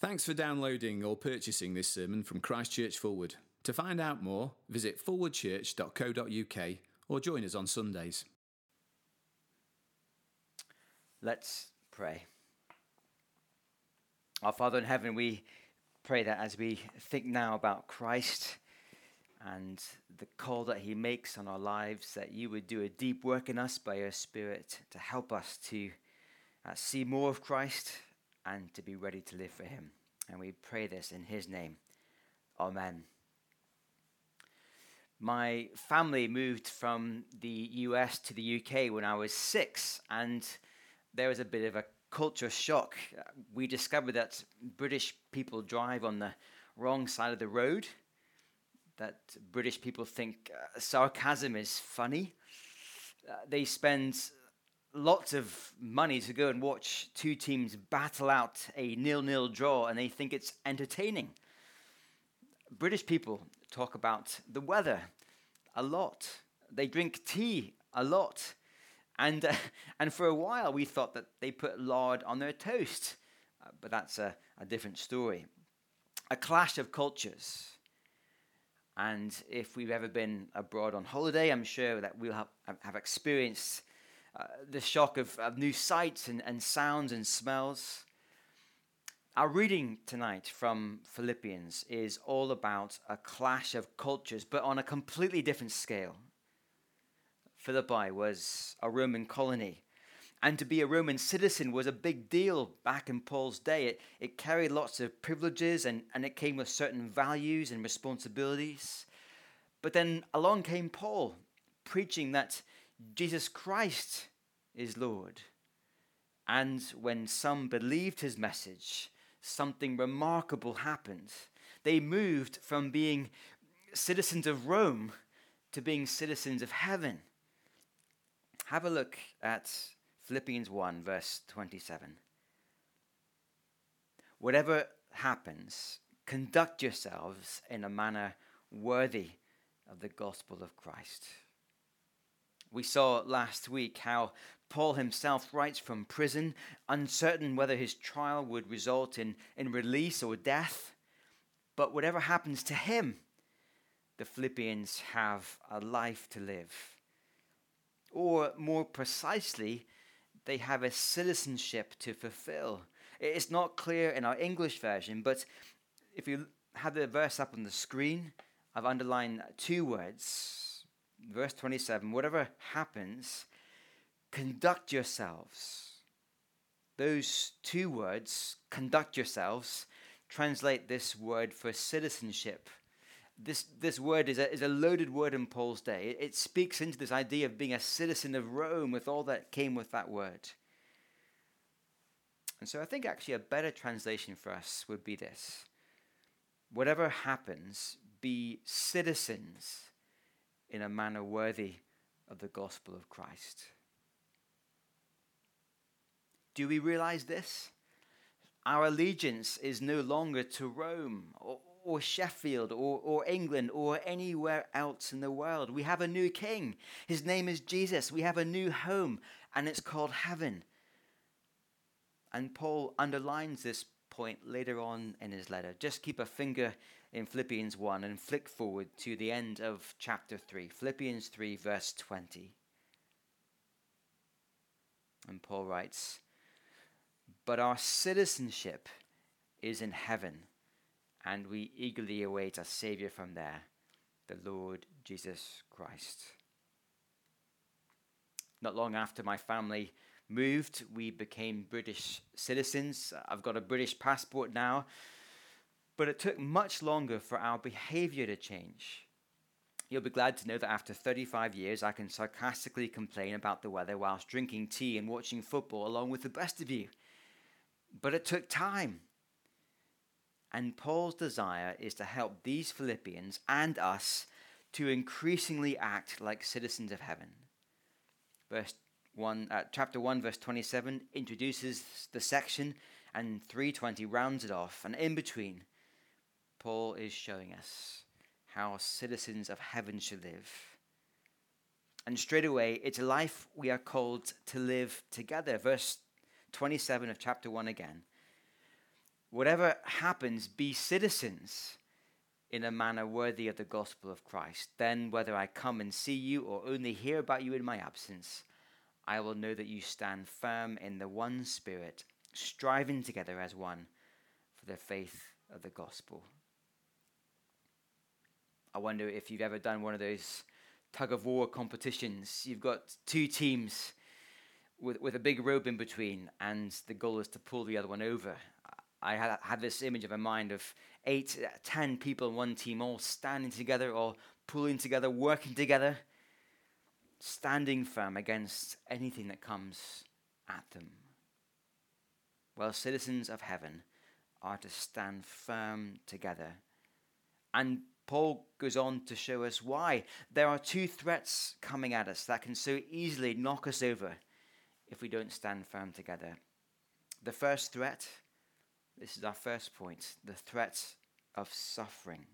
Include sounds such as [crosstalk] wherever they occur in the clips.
Thanks for downloading or purchasing this sermon from Christchurch Fulwood. To find out more, visit forwardchurch.co.uk or join us on Sundays. Let's pray. Our Father in heaven, we pray that as we think now about Christ and the call that he makes on our lives, that you would do a deep work in us by your Spirit to help us to uh, see more of Christ and to be ready to live for him. And we pray this in his name. Amen. My family moved from the US to the UK when I was six, and there was a bit of a culture shock. We discovered that British people drive on the wrong side of the road, that British people think uh, sarcasm is funny. Uh, they spend lots of money to go and watch two teams battle out a nil-nil draw, and they think it's entertaining. British people talk about the weather a lot. They drink tea a lot. And, uh, [laughs] and for a while, we thought that they put lard on their toast. Uh, but that's a, a different story. A clash of cultures. And if we've ever been abroad on holiday, I'm sure that we'll have, have experienced uh, the shock of, of new sights and, and sounds and smells. Our reading tonight from Philippians is all about a clash of cultures, but on a completely different scale. Philippi was a Roman colony, and to be a Roman citizen was a big deal back in Paul's day. It, it carried lots of privileges and, and it came with certain values and responsibilities. But then along came Paul, preaching that Jesus Christ is Lord. And when some believed his message, something remarkable happened. They moved from being citizens of Rome to being citizens of heaven. Have a look at Philippians 1, verse 27. Whatever happens, conduct yourselves in a manner worthy of the gospel of Christ. We saw last week how Paul himself writes from prison, uncertain whether his trial would result in, in release or death. But whatever happens to him, the Philippians have a life to live. Or more precisely, they have a citizenship to fulfill. It's not clear in our English version, but if you have the verse up on the screen, I've underlined two words verse 27 whatever happens, conduct yourselves. Those two words, conduct yourselves, translate this word for citizenship. This, this word is a, is a loaded word in Paul's day. It, it speaks into this idea of being a citizen of Rome with all that came with that word. And so I think actually a better translation for us would be this Whatever happens, be citizens in a manner worthy of the gospel of Christ. Do we realize this? Our allegiance is no longer to Rome or, or Sheffield or, or England or anywhere else in the world. We have a new king. His name is Jesus. We have a new home, and it's called heaven. And Paul underlines this point later on in his letter. Just keep a finger in Philippians 1 and flick forward to the end of chapter 3, Philippians 3, verse 20. And Paul writes, But our citizenship is in heaven, and we eagerly await a Savior from there, the Lord Jesus Christ. Not long after my family moved, we became British citizens. I've got a British passport now. But it took much longer for our behavior to change. You'll be glad to know that after 35 years, I can sarcastically complain about the weather whilst drinking tea and watching football along with the best of you. But it took time. And Paul's desire is to help these Philippians and us to increasingly act like citizens of heaven. Verse 1, uh, chapter 1, verse 27 introduces the section, and 320 rounds it off. And in between, Paul is showing us how citizens of heaven should live. And straight away, it's a life we are called to live together. Verse 27 of chapter 1 again. whatever happens, be citizens in a manner worthy of the gospel of Christ. Then, whether I come and see you or only hear about you in my absence, I will know that you stand firm in the one Spirit, striving together as one for the faith of the gospel. I wonder if you've ever done one of those tug of war competitions. You've got two teams with, with a big rope in between, and the goal is to pull the other one over. I had, this image of a mind of eight, ten people in one team all standing together or pulling together, working together, standing firm against anything that comes at them. Well, citizens of heaven are to stand firm together. And Paul goes on to show us why. There are two threats coming at us that can so easily knock us over if we don't stand firm together. The first threat, this is our first point, the threat of suffering.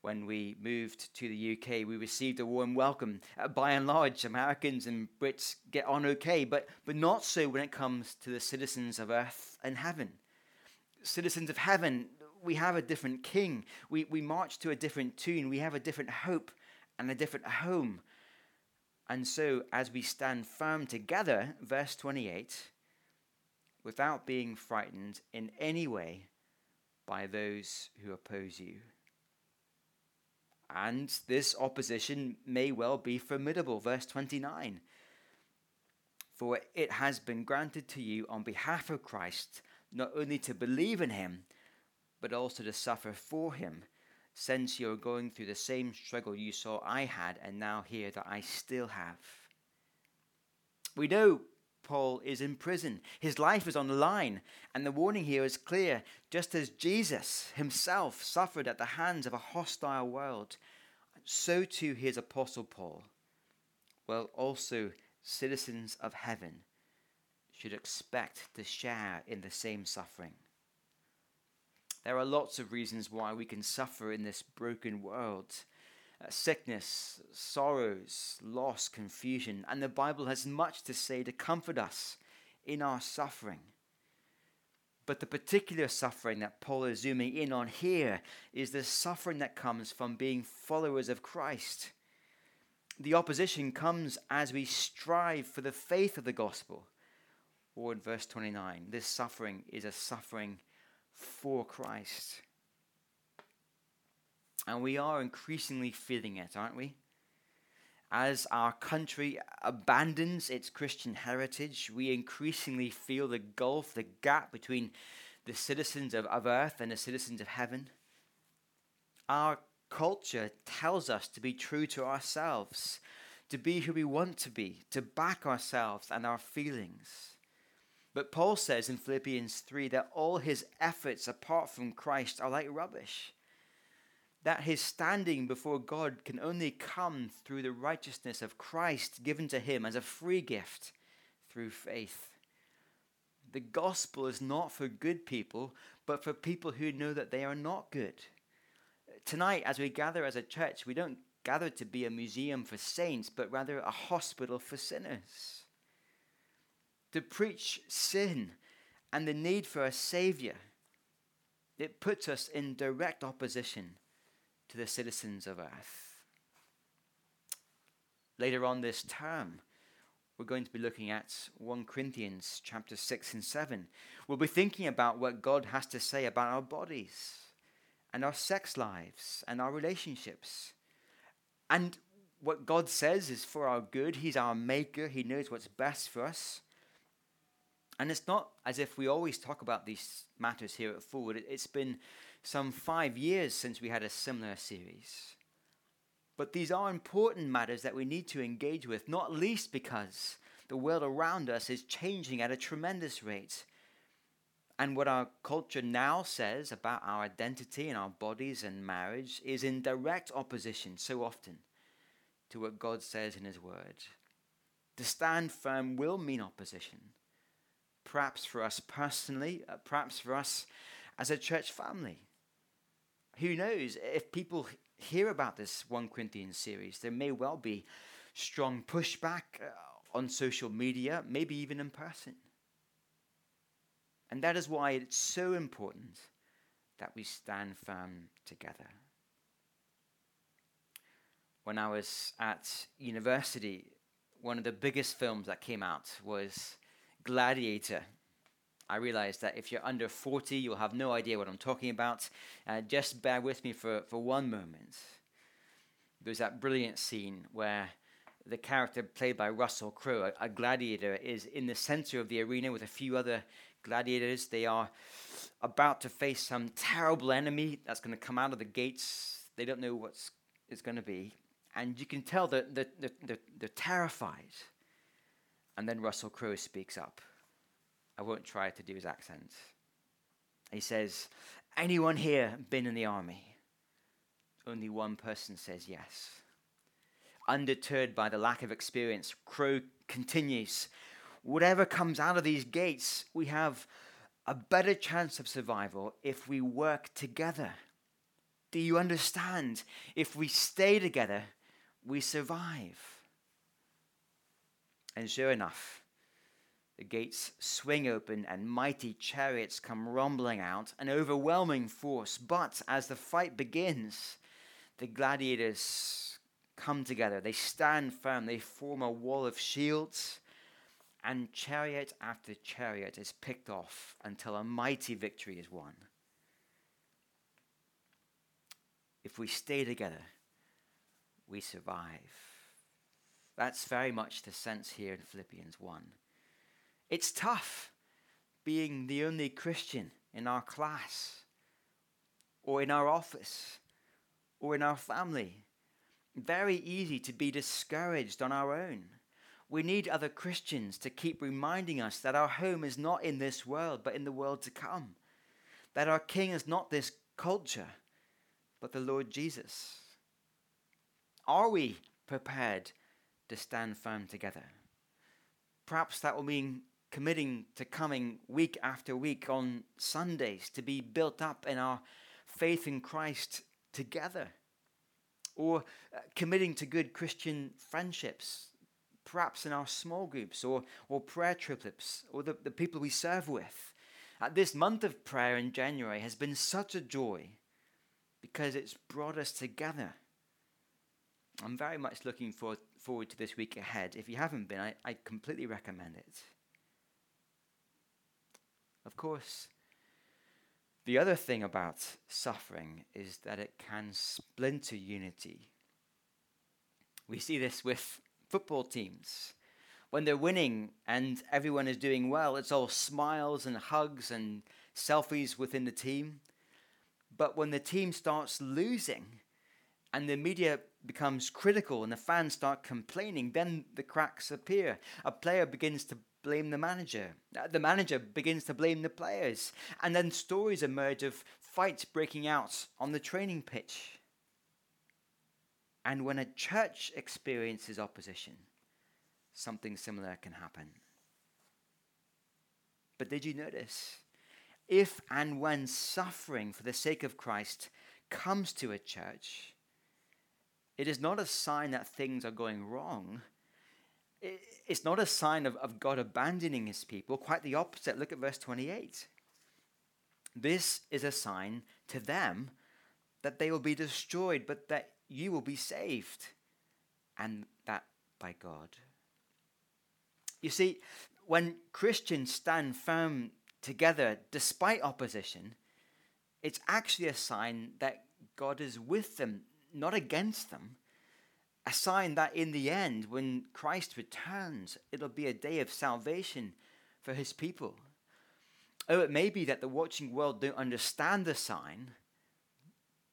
When we moved to the UK, we received a warm welcome. Uh, by and large, Americans and Brits get on okay, but, but not so when it comes to the citizens of earth and heaven. Citizens of heaven, we have a different king. We, we march to a different tune. We have a different hope and a different home. And so, as we stand firm together, verse 28, without being frightened in any way by those who oppose you. And this opposition may well be formidable. Verse 29 For it has been granted to you on behalf of Christ not only to believe in him, but also to suffer for him since you're going through the same struggle you saw I had and now hear that I still have. We know Paul is in prison. His life is on the line, and the warning here is clear. Just as Jesus himself suffered at the hands of a hostile world, so too his apostle Paul, well, also citizens of heaven, should expect to share in the same suffering. There are lots of reasons why we can suffer in this broken world uh, sickness, sorrows, loss, confusion. And the Bible has much to say to comfort us in our suffering. But the particular suffering that Paul is zooming in on here is the suffering that comes from being followers of Christ. The opposition comes as we strive for the faith of the gospel. Or in verse 29, this suffering is a suffering for Christ. And we are increasingly feeling it, aren't we? As our country abandons its Christian heritage, we increasingly feel the gulf, the gap between the citizens of, of earth and the citizens of heaven. Our culture tells us to be true to ourselves, to be who we want to be, to back ourselves and our feelings. But Paul says in Philippians 3 that all his efforts apart from Christ are like rubbish. That his standing before God can only come through the righteousness of Christ given to him as a free gift through faith. The gospel is not for good people, but for people who know that they are not good. Tonight, as we gather as a church, we don't gather to be a museum for saints, but rather a hospital for sinners to preach sin and the need for a Savior, it puts us in direct opposition to the citizens of earth. Later on this term, we're going to be looking at 1 Corinthians chapter 6 and 7. We'll be thinking about what God has to say about our bodies and our sex lives and our relationships. And what God says is for our good. He's our maker, He knows what's best for us. And it's not as if we always talk about these matters here at Fulwood. It's been some five years since we had a similar series. But these are important matters that we need to engage with, not least because the world around us is changing at a tremendous rate. And what our culture now says about our identity and our bodies and marriage is in direct opposition so often to what God says in His Word. To stand firm will mean opposition perhaps for us personally, uh, perhaps for us as a church family. Who knows? If people hear about this 1 Corinthians series, there may well be strong pushback uh, on social media, maybe even in person. And that is why it's so important that we stand firm together. When I was at university, one of the biggest films that came out was Gladiator. I realize that if you're under 40, you'll have no idea what I'm talking about. Uh, just bear with me for, for one moment. There's that brilliant scene where the character played by Russell Crowe, a, a, gladiator, is in the center of the arena with a few other gladiators. They are about to face some terrible enemy that's going to come out of the gates. They don't know what it's going to be. And you can tell that they're, they're, they're terrified. And then Russell Crowe speaks up. I won't try to do his accent. He says, Anyone here been in the army? Only one person says yes. Undeterred by the lack of experience, Crowe continues Whatever comes out of these gates, we have a better chance of survival if we work together. Do you understand? If we stay together, we survive. And sure enough, the gates swing open and mighty chariots come rumbling out, an overwhelming force. But as the fight begins, the gladiators come together. They stand firm. They form a wall of shields. And chariot after chariot is picked off until a mighty victory is won. If we stay together, we survive. That's very much the sense here in Philippians 1. It's tough being the only Christian in our class, or in our office, or in our family. Very easy to be discouraged on our own. We need other Christians to keep reminding us that our home is not in this world, but in the world to come. That our King is not this culture, but the Lord Jesus. Are we prepared to stand firm together? Perhaps that will mean committing to coming week after week on Sundays to be built up in our faith in Christ together. Or uh, committing to good Christian friendships, perhaps in our small groups or, or prayer triplets or the, the people we serve with. Uh, this month of prayer in January has been such a joy because it's brought us together I'm very much looking for, forward to this week ahead. If you haven't been, I, I completely recommend it. Of course, the other thing about suffering is that it can splinter unity. We see this with football teams. When they're winning and everyone is doing well, it's all smiles and hugs and selfies within the team. But when the team starts losing and the media becomes critical and the fans start complaining, then the cracks appear. A player begins to blame the manager. Uh, the manager begins to blame the players. And then stories emerge of fights breaking out on the training pitch. And when a church experiences opposition, something similar can happen. But did you notice? If and when suffering for the sake of Christ comes to a church, it is not a sign that things are going wrong. It's not a sign of, of God abandoning his people. Quite the opposite. Look at verse 28. This is a sign to them that they will be destroyed, but that you will be saved, and that by God. You see, when Christians stand firm together despite opposition, it's actually a sign that God is with them not against them. A sign that in the end, when Christ returns, it'll be a day of salvation for his people. Oh, it may be that the watching world don't understand the sign,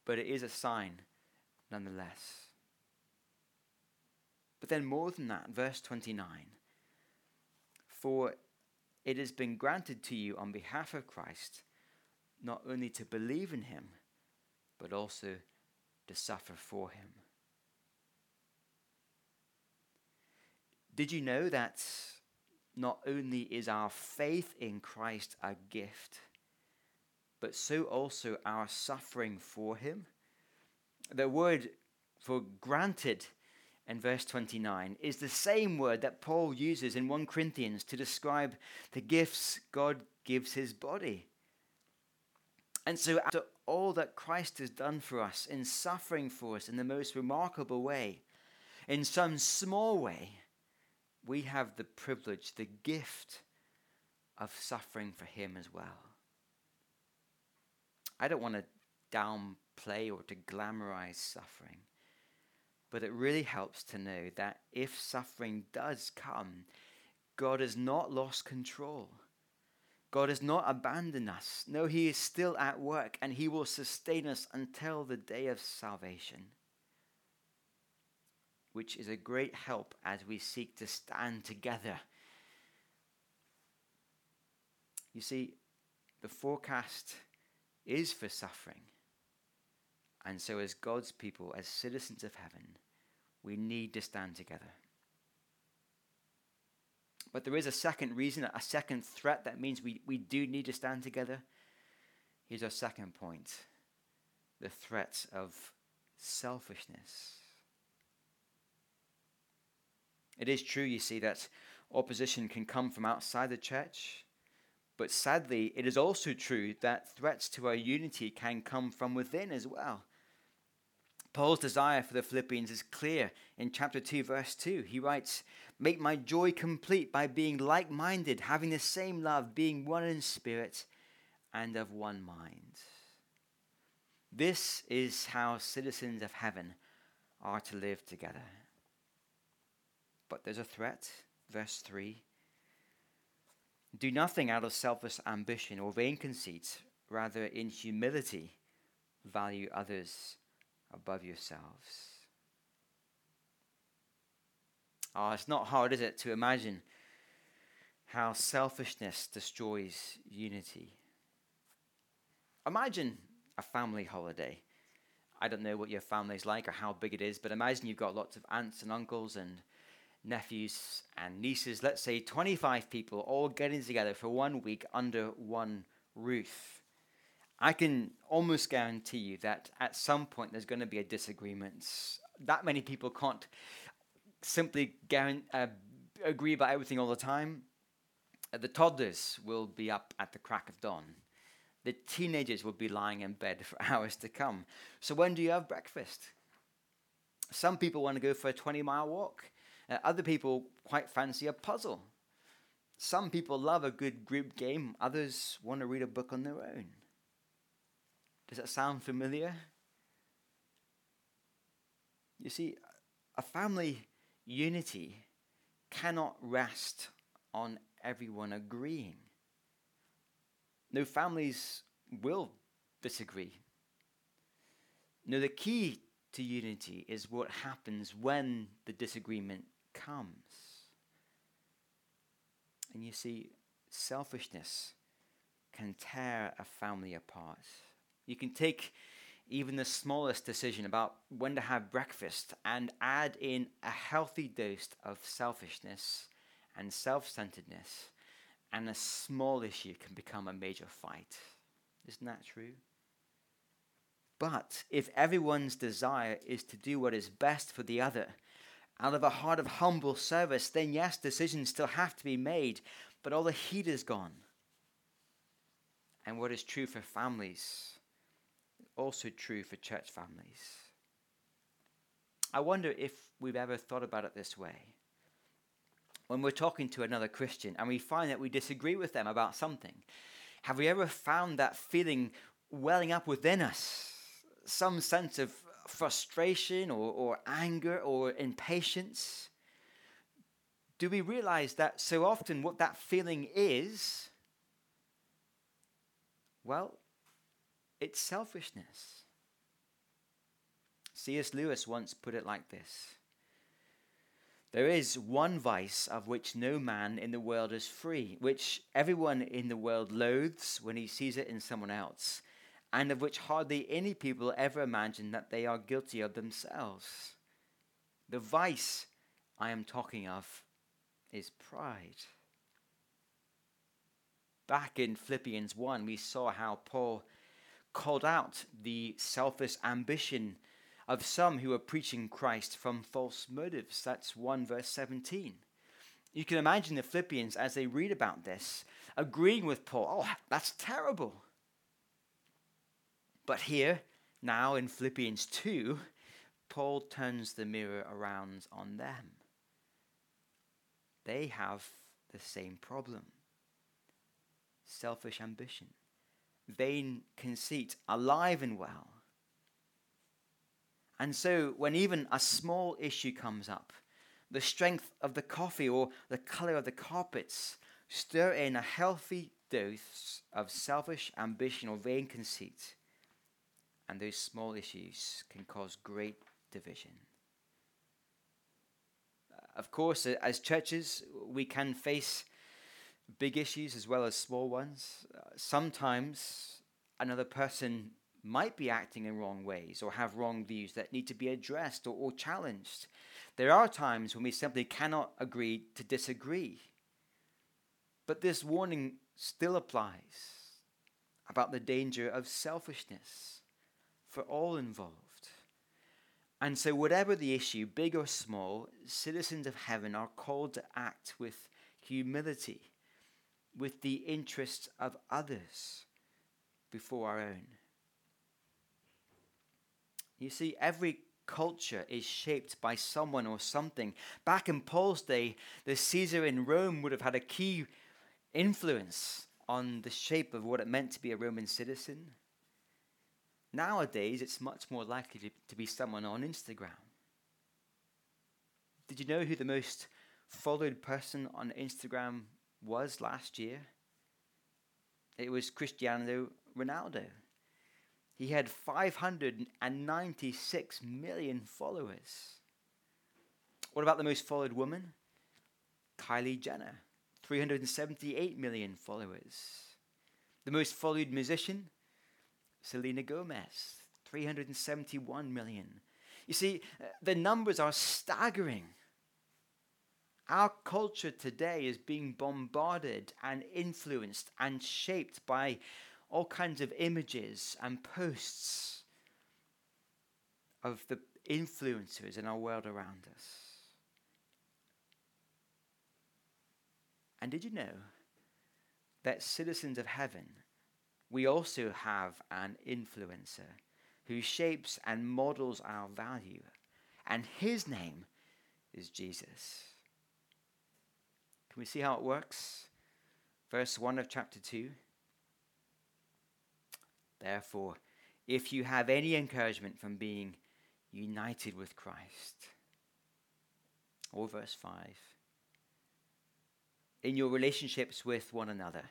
but it is a sign nonetheless. But then, more than that, verse 29 For it has been granted to you on behalf of Christ not only to believe in him, but also to suffer for him. Did you know that not only is our faith in Christ a gift, but so also our suffering for him? The word for granted in verse 29 is the same word that Paul uses in 1 Corinthians to describe the gifts God gives his body. And so, after all that Christ has done for us in suffering for us in the most remarkable way, in some small way, we have the privilege, the gift of suffering for him as well. I don't want to downplay or to glamorize suffering. But it really helps to know that if suffering does come, God has not lost control. God has not abandoned us. No, He is still at work and He will sustain us until the day of salvation, which is a great help as we seek to stand together. You see, the forecast is for suffering. And so, as God's people, as citizens of heaven, we need to stand together. But there is a second reason, a second threat that means we, we do need to stand together. Here's our second point the threat of selfishness. It is true, you see, that opposition can come from outside the church. But sadly, it is also true that threats to our unity can come from within as well. Paul's desire for the Philippians is clear in chapter 2, verse 2. He writes, Make my joy complete by being like minded, having the same love, being one in spirit and of one mind. This is how citizens of heaven are to live together. But there's a threat, verse 3. Do nothing out of selfish ambition or vain conceit, rather, in humility, value others above yourselves. Oh, it's not hard, is it, to imagine how selfishness destroys unity? Imagine a family holiday. I don't know what your family's like or how big it is, but imagine you've got lots of aunts and uncles and nephews and nieces, let's say 25 people all getting together for one week under one roof. I can almost guarantee you that at some point there's going to be a disagreement. That many people can't simply uh, agree about everything all the time. The toddlers will be up at the crack of dawn. The teenagers will be lying in bed [laughs] for hours to come. So, when do you have breakfast? Some people want to go for a 20 mile walk. Uh, other people quite fancy a puzzle. Some people love a good group game. Others want to read a book on their own. Does that sound familiar? You see, a family unity cannot rest on everyone agreeing. No, families will disagree. No, the key to unity is what happens when the disagreement comes. And you see, selfishness can tear a family apart. You can take even the smallest decision about when to have breakfast and add in a healthy dose of selfishness and self centeredness, and a small issue can become a major fight. Isn't that true? But if everyone's desire is to do what is best for the other, out of a heart of humble service, then yes, decisions still have to be made, but all the heat is gone. And what is true for families also true for church families. I wonder if we've ever thought about it this way. When we're talking to another Christian and we find that we disagree with them about something, have we ever found that feeling welling up within us? Some sense of frustration or, or anger or impatience? Do we realize that so often what that feeling is? Well, it's selfishness. C.S. Lewis once put it like this There is one vice of which no man in the world is free, which everyone in the world loathes when he sees it in someone else, and of which hardly any people ever imagine that they are guilty of themselves. The vice I am talking of is pride. Back in Philippians 1, we saw how Paul called out the selfish ambition of some who are preaching Christ from false motives. That's 1 verse 17. You can imagine the Philippians as they read about this, agreeing with Paul. Oh, that's terrible. But here, now in Philippians 2, Paul turns the mirror around on them. They have the same problem selfish ambition, vain conceit, alive and well. And so, when even a small issue comes up, the strength of the coffee or the color of the carpets stir in a healthy dose of selfish ambition or vain conceit, and those small issues can cause great division. Of course, as churches, we can face big issues as well as small ones. Uh, sometimes another person might be acting in wrong ways or have wrong views that need to be addressed or, or challenged. There are times when we simply cannot agree to disagree. But this warning still applies about the danger of selfishness for all involved. And so, whatever the issue, big or small, citizens of heaven are called to act with humility, with the interests of others before our own. You see, every culture is shaped by someone or something. Back in Paul's day, the Caesar in Rome would have had a key influence on the shape of what it meant to be a Roman citizen. Nowadays, it's much more likely to, to be someone on Instagram. Did you know who the most followed person on Instagram was last year? It was Cristiano Ronaldo. He had 596 million followers. What about the most followed woman? Kylie Jenner, 378 million followers. The most followed musician? Selena Gomez, 371 million. You see, uh, the numbers are staggering. Our culture today is being bombarded and influenced and shaped by all kinds of images and posts of the influencers in our world around us. And did you know that citizens of heaven we also have an influencer who shapes and models our value, and his name is Jesus. Can we see how it works? Verse 1 of chapter 2. Therefore, if you have any encouragement from being united with Christ, or verse 5, in your relationships with one another,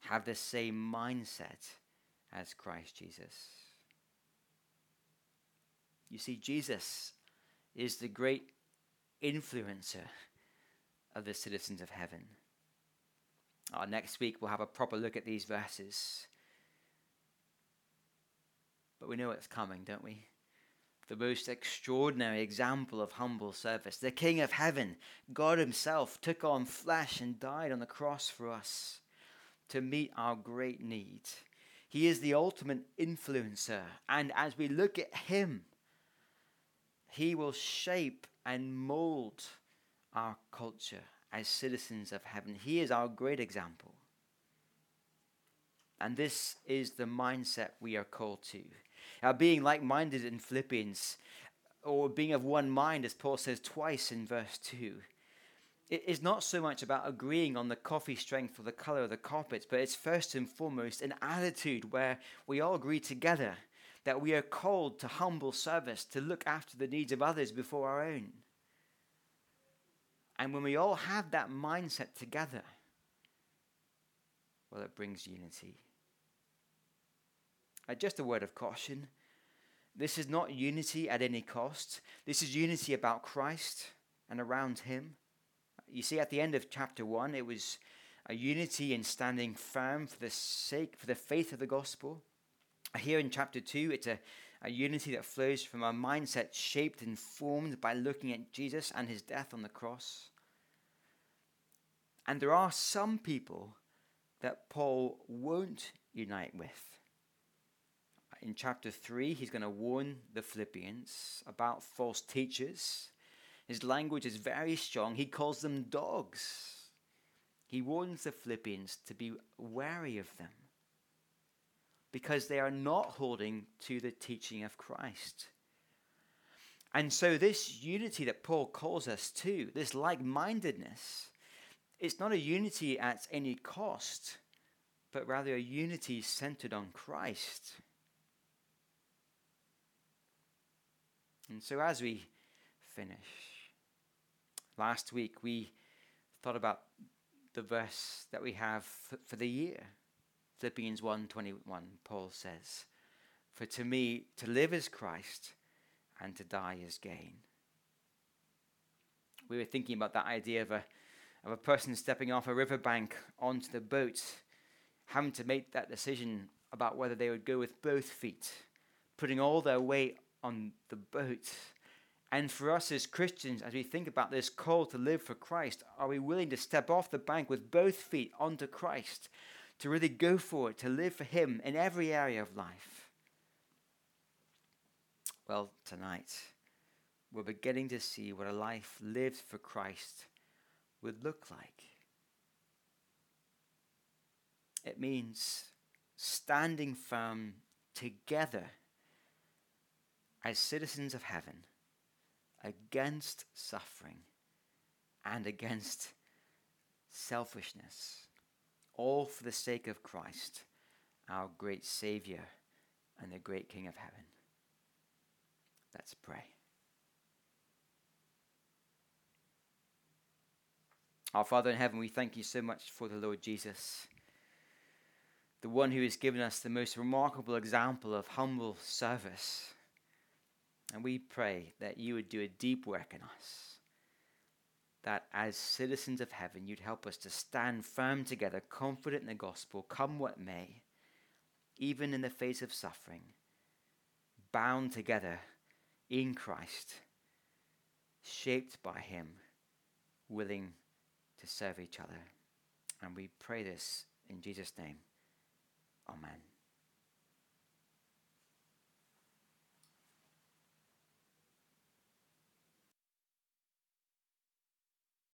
have the same mindset as Christ Jesus. You see, Jesus is the great influencer of the citizens of heaven. Uh, next week, we'll have a proper look at these verses. But we know it's coming, don't we? The most extraordinary example of humble service. The King of heaven, God Himself, took on flesh and died on the cross for us to meet our great need. He is the ultimate influencer. And as we look at Him, He will shape and mold our culture as citizens of heaven. He is our great example. And this is the mindset we are called to. Now, being like minded in Philippians, or being of one mind, as Paul says twice in verse 2, it is not so much about agreeing on the coffee strength or the color of the carpets, but it's first and foremost an attitude where we all agree together that we are called to humble service, to look after the needs of others before our own. And when we all have that mindset together, well, it brings unity. Uh, just a word of caution. This is not unity at any cost. This is unity about Christ and around Him. You see, at the end of chapter 1, it was a unity in standing firm for the sake, for the faith of the gospel. Here in chapter 2, it's a, a unity that flows from a mindset shaped and formed by looking at Jesus and his death on the cross. And there are some people that Paul won't unite with. in chapter 3, he's going to warn the Philippians about false teachers. His language is very strong. He calls them dogs. He warns the Philippians to be wary of them because they are not holding to the teaching of Christ. And so, this unity that Paul calls us to, this like mindedness, it's not a unity at any cost, but rather a unity centered on Christ. And so, as we finish, last week we thought about the verse that we have for the year. Philippians 1:21 Paul says, "For to me to live is Christ and to die is gain. We were thinking about that idea of a, of a person stepping off a riverbank onto the boat, having to make that decision about whether they would go with both feet, putting all their weight on the boat. And for us as Christians, as we think about this call to live for Christ, are we willing to step off the bank with both feet onto Christ, to really go for it, to live for Him in every area of life? Well, tonight, we're beginning to see what a life lived for Christ would look like. It means standing firm together as citizens of heaven against suffering and against selfishness, all for the sake of Christ, our great Savior and the great King of heaven. Let's pray. Our Father in heaven, we thank you so much for the Lord Jesus, the one who has given us the most remarkable example of humble service. And we pray that you would do a deep work in us, that as citizens of heaven, you'd help us to stand firm together, confident in the gospel, come what may, even in the face of suffering, bound together in Christ, shaped by Him, willing to serve each other. And we pray this in Jesus' name. Amen.